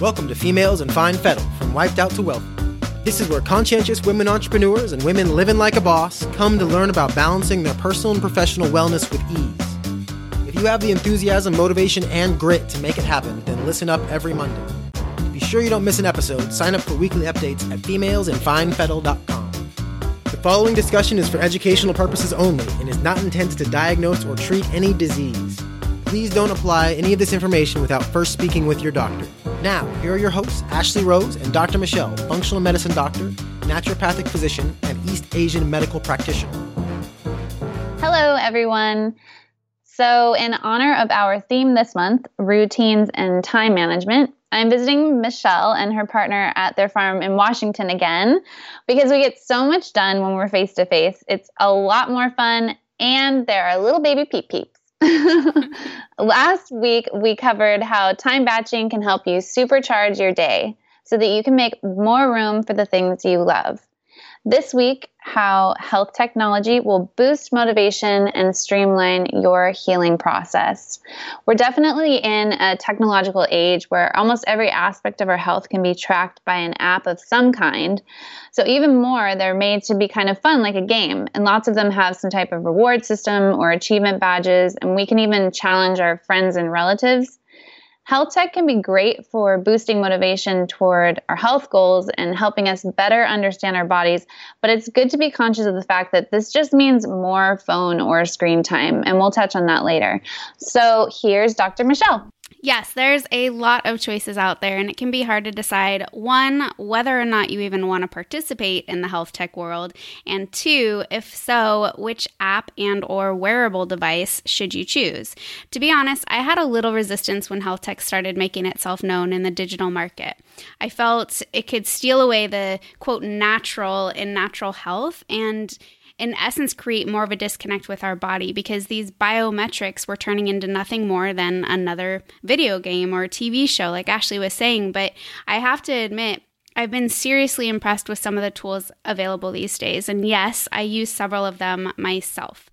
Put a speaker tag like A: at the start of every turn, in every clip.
A: Welcome to Females in Fine Fettle, from Wiped Out to Wealthy. This is where conscientious women entrepreneurs and women living like a boss come to learn about balancing their personal and professional wellness with ease. If you have the enthusiasm, motivation, and grit to make it happen, then listen up every Monday. To be sure you don't miss an episode, sign up for weekly updates at femalesinfinefettle.com. The following discussion is for educational purposes only and is not intended to diagnose or treat any disease. Please don't apply any of this information without first speaking with your doctor. Now, here are your hosts, Ashlie Rose and Dr. Michelle, functional medicine doctor, naturopathic physician, and East Asian medical practitioner.
B: Hello, everyone. So, in honor of our theme this month, routines and time management, I'm visiting Michelle and her partner at their farm in Washington again because we get so much done when we're face to face. It's a lot more fun, and there are little baby peep peeps. Last week, we covered how time batching can help you supercharge your day so that you can make more room for the things you love. This week, how health technology will boost motivation and streamline your healing process. We're definitely in a technological age where almost every aspect of our health can be tracked by an app of some kind. So, even more, they're made to be kind of fun, like a game. And lots of them have some type of reward system or achievement badges. And we can even challenge our friends and relatives Health tech can be great for boosting motivation toward our health goals and helping us better understand our bodies, but it's good to be conscious of the fact that this just means more phone or screen time, and we'll touch on that later. So here's Dr. Michelle.
C: Yes, there's a lot of choices out there, and it can be hard to decide one, whether or not you even want to participate in the health tech world, and two, if so, which app and or wearable device should you choose? To be honest, I had a little resistance when health tech started making itself known in the digital market. I felt it could steal away the quote natural in natural health and in essence create more of a disconnect with our body because these biometrics were turning into nothing more than another video game or TV show, like Ashlie was saying. But I have to admit, I've been seriously impressed with some of the tools available these days. And yes, I use several of them myself.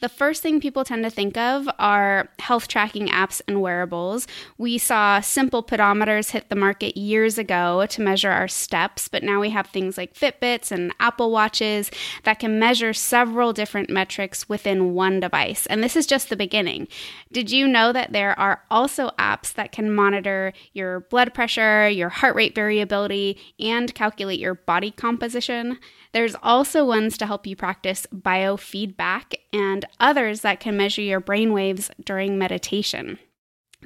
C: The first thing people tend to think of are health tracking apps and wearables. We saw simple pedometers hit the market years ago to measure our steps, but now we have things like Fitbits and Apple Watches that can measure several different metrics within one device. And this is just the beginning. Did you know that there are also apps that can monitor your blood pressure, your heart rate variability, and calculate your body composition? There's also ones to help you practice biofeedback and others that can measure your brain waves during meditation.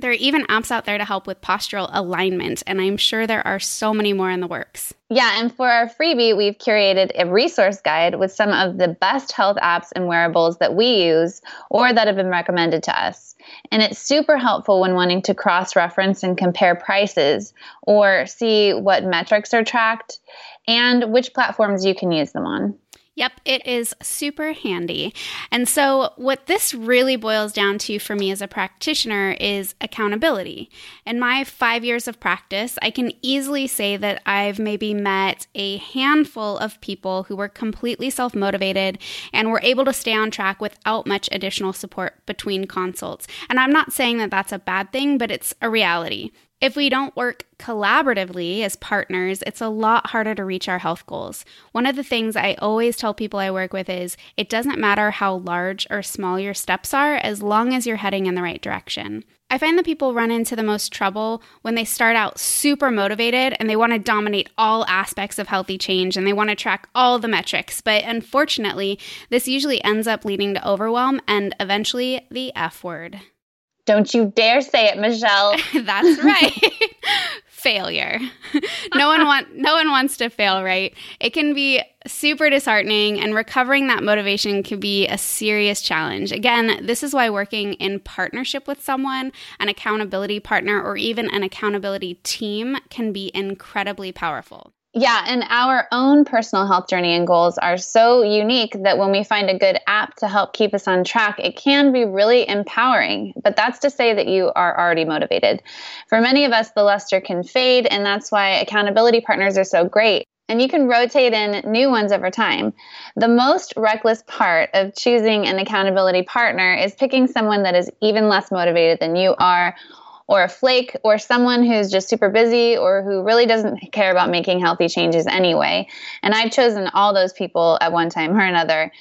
C: There are even apps out there to help with postural alignment, and I'm sure there are so many more in the works.
B: Yeah, and for our freebie, we've curated a resource guide with some of the best health apps and wearables that we use or that have been recommended to us. And it's super helpful when wanting to cross reference and compare prices or see what metrics are tracked and which platforms you can use them on.
C: Yep, it is super handy. And so, what this really boils down to for me as a practitioner is accountability. In my five years of practice, I can easily say that I've maybe met a handful of people who were completely self motivated and were able to stay on track without much additional support between consults. And I'm not saying that that's a bad thing, but it's a reality. If we don't work collaboratively as partners, it's a lot harder to reach our health goals. One of the things I always tell people I work with is it doesn't matter how large or small your steps are as long as you're heading in the right direction. I find that people run into the most trouble when they start out super motivated and they want to dominate all aspects of healthy change and they want to track all the metrics. But unfortunately, this usually ends up leading to overwhelm and eventually the F word.
B: Don't you dare say it, Michelle.
C: That's right. Failure. no one want no one wants to fail, right? It can be super disheartening and recovering that motivation can be a serious challenge. Again, this is why working in partnership with someone, an accountability partner or even an accountability team can be incredibly powerful.
B: Yeah, and our own personal health journey and goals are so unique that when we find a good app to help keep us on track, it can be really empowering. But that's to say that you are already motivated. For many of us, the luster can fade, and that's why accountability partners are so great. And you can rotate in new ones over time. The most reckless part of choosing an accountability partner is picking someone that is even less motivated than you are or a flake or someone who's just super busy or who really doesn't care about making healthy changes anyway. And I've chosen all those people at one time or another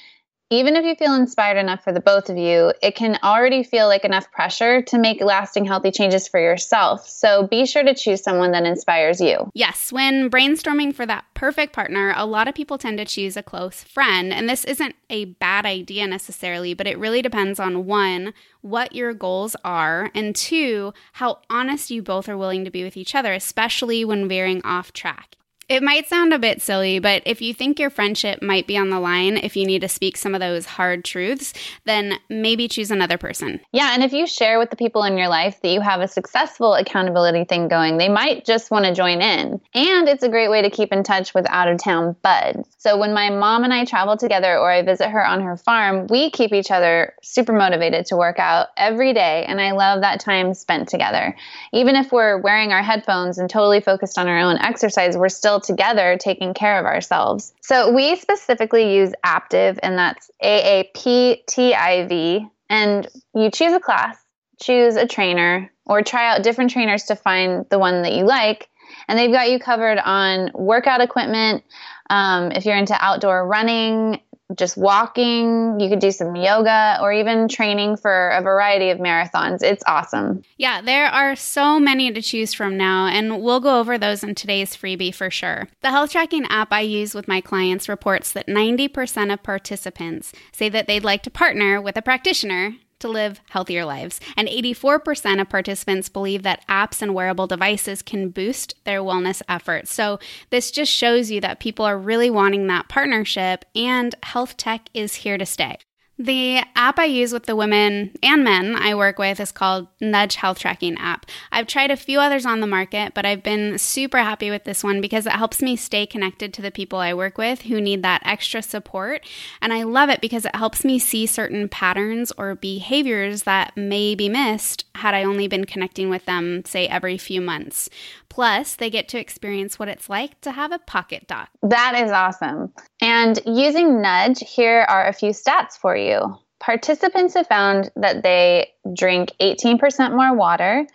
B: even if you feel inspired enough for the both of you, it can already feel like enough pressure to make lasting healthy changes for yourself. So be sure to choose someone that inspires you.
C: Yes, when brainstorming for that perfect partner, a lot of people tend to choose a close friend. And this isn't a bad idea necessarily, but it really depends on one, what your goals are, and two, how honest you both are willing to be with each other, especially when veering off track. It might sound a bit silly, but if you think your friendship might be on the line if you need to speak some of those hard truths, then maybe choose another person.
B: Yeah, and if you share with the people in your life that you have a successful accountability thing going, they might just want to join in. And it's a great way to keep in touch with out of town buds. So when my mom and I travel together or I visit her on her farm, we keep each other super motivated to work out every day. And I love that time spent together. Even if we're wearing our headphones and totally focused on our own exercise, we're still together taking care of ourselves. So we specifically use Aaptiv, and that's A A P T I V. And you choose a class, choose a trainer, or try out different trainers to find the one that you like. And they've got you covered on workout equipment. Um, if you're into outdoor running, just walking. You could do some yoga or even training for a variety of marathons. It's awesome.
C: Yeah, there are so many to choose from now, and we'll go over those in today's freebie for sure. The health tracking app I use with my clients reports that 90% of participants say that they'd like to partner with a practitioner to live healthier lives. And 84% of participants believe that apps and wearable devices can boost their wellness efforts. So, this just shows you that people are really wanting that partnership, and health tech is here to stay. The app I use with the women and men I work with is called Nudge Health Tracking app. I've tried a few others on the market, but I've been super happy with this one because it helps me stay connected to the people I work with who need that extra support. And I love it because it helps me see certain patterns or behaviors that may be missed had I only been connecting with them, say, every few months. Plus, they get to experience what it's like to have a pocket doc.
B: That is awesome. And using Nudge, here are a few stats for you. Participants have found that they drink 18% more water,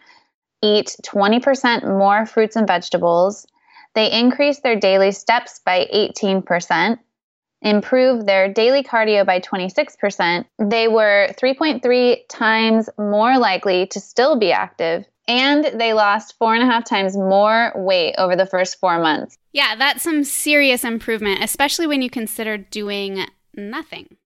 B: eat 20% more fruits and vegetables, they increase their daily steps by 18%, improve their daily cardio by 26%. They were 3.3 times more likely to still be active and they lost four and a half times more weight over the first four months.
C: Yeah, that's some serious improvement, especially when you consider doing nothing.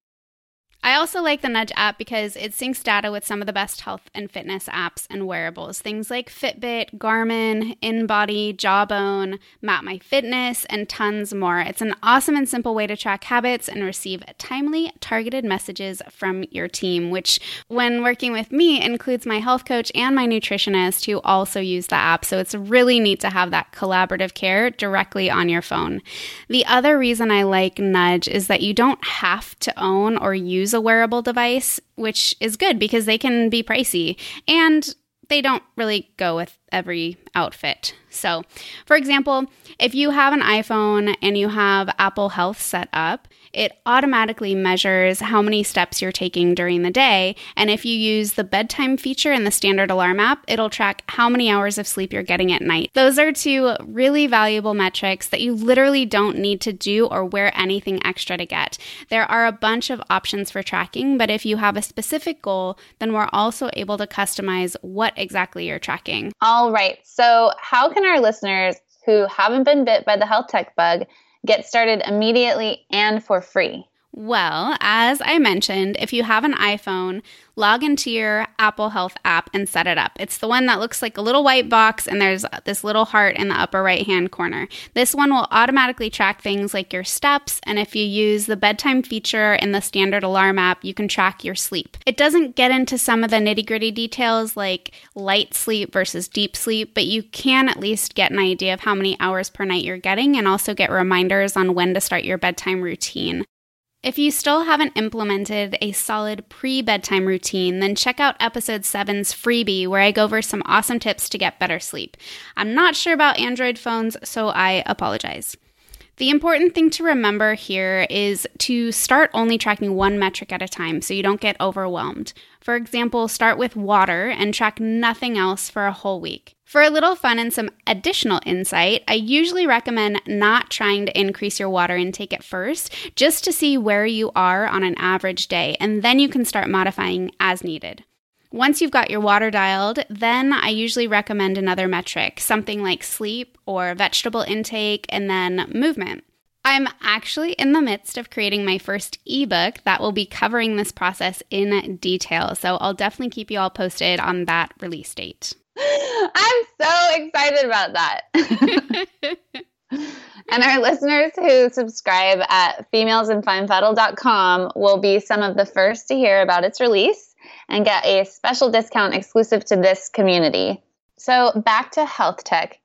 C: I also like the Nudge app because it syncs data with some of the best health and fitness apps and wearables. Things like Fitbit, Garmin, InBody, Jawbone, Map My Fitness, and tons more. It's an awesome and simple way to track habits and receive timely, targeted messages from your team, which, when working with me, includes my health coach and my nutritionist who also use the app. So it's really neat to have that collaborative care directly on your phone. The other reason I like Nudge is that you don't have to own or use use a wearable device, which is good because they can be pricey and they don't really go with every outfit. So, for example, if you have an iPhone and you have Apple Health set up, it automatically measures how many steps you're taking during the day. And if you use the bedtime feature in the standard alarm app, it'll track how many hours of sleep you're getting at night. Those are two really valuable metrics that you literally don't need to do or wear anything extra to get. There are a bunch of options for tracking, but if you have a specific goal, then we're also able to customize what exactly you're tracking.
B: All right. So, how can our listeners who haven't been bit by the health tech bug Get started immediately and for free.
C: Well, as I mentioned, if you have an iPhone, log into your Apple Health app and set it up. It's the one that looks like a little white box and there's this little heart in the upper right hand corner. This one will automatically track things like your steps, and if you use the bedtime feature in the standard alarm app, you can track your sleep. It doesn't get into some of the nitty gritty details like light sleep versus deep sleep, but you can at least get an idea of how many hours per night you're getting and also get reminders on when to start your bedtime routine. If you still haven't implemented a solid pre bedtime routine, then check out episode 7's freebie, where I go over some awesome tips to get better sleep. I'm not sure about Android phones, so I apologize. The important thing to remember here is to start only tracking one metric at a time so you don't get overwhelmed. For example, start with water and track nothing else for a whole week. For a little fun and some additional insight, I usually recommend not trying to increase your water intake at first, just to see where you are on an average day, and then you can start modifying as needed. Once you've got your water dialed, then I usually recommend another metric, something like sleep or vegetable intake, and then movement. I'm actually in the midst of creating my first ebook that will be covering this process in detail. So I'll definitely keep you all posted on that release date.
B: I'm so excited about that. and our listeners who subscribe at femalesinfinefettle.com will be some of the first to hear about its release and get a special discount exclusive to this community. So, back to health tech.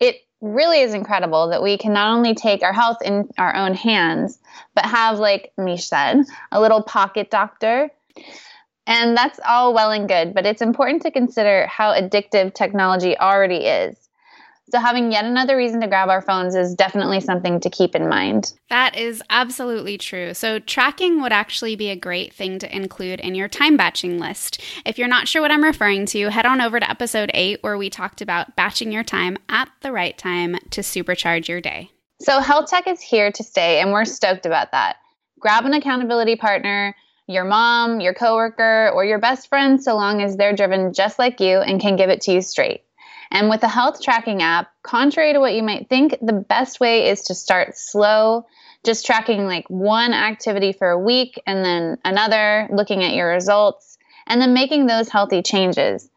B: It really is incredible that we can not only take our health in our own hands, but have, like Mish said, a little pocket doctor. And that's all well and good, but it's important to consider how addictive technology already is. So, having yet another reason to grab our phones is definitely something to keep in mind.
C: That is absolutely true. So, tracking would actually be a great thing to include in your time batching list. If you're not sure what I'm referring to, head on over to episode 8 where we talked about batching your time at the right time to supercharge your day.
B: So, health tech is here to stay, and we're stoked about that. Grab an accountability partner, your mom, your coworker, or your best friend, so long as they're driven just like you and can give it to you straight. And with the health tracking app, contrary to what you might think, the best way is to start slow, just tracking like one activity for a week and then another, looking at your results, and then making those healthy changes.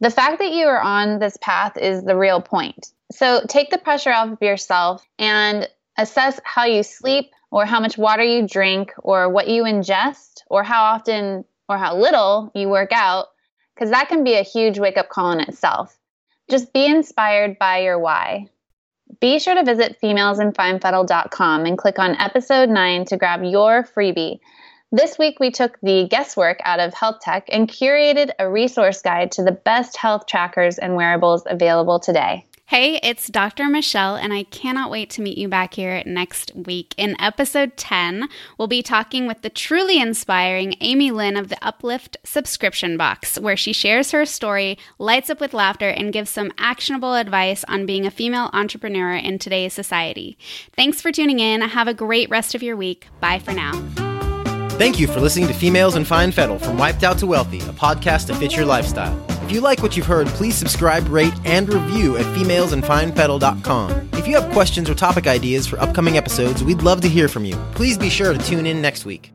B: The fact that you are on this path is the real point. So take the pressure off of yourself and assess how you sleep or how much water you drink or what you ingest or how often or how little you work out because that can be a huge wake up call in itself. Just be inspired by your why. Be sure to visit femalesinfinefettle.com and click on episode 9 to grab your freebie. This week, we took the guesswork out of health tech and curated a resource guide to the best health trackers and wearables available today.
C: Hey, it's Dr. Michelle, and I cannot wait to meet you back here next week. In episode 10, we'll be talking with the truly inspiring Amy Lynn of the Uplift subscription box, where she shares her story, lights up with laughter, and gives some actionable advice on being a female entrepreneur in today's society. Thanks for tuning in. Have a great rest of your week. Bye for now.
A: Thank you for listening to Females in Fine Fettle from Wiped Out to Wealthy, a podcast to fit your lifestyle. If you like what you've heard, please subscribe, rate, and review at femalesinfinefettle.com. If you have questions or topic ideas for upcoming episodes, we'd love to hear from you. Please be sure to tune in next week.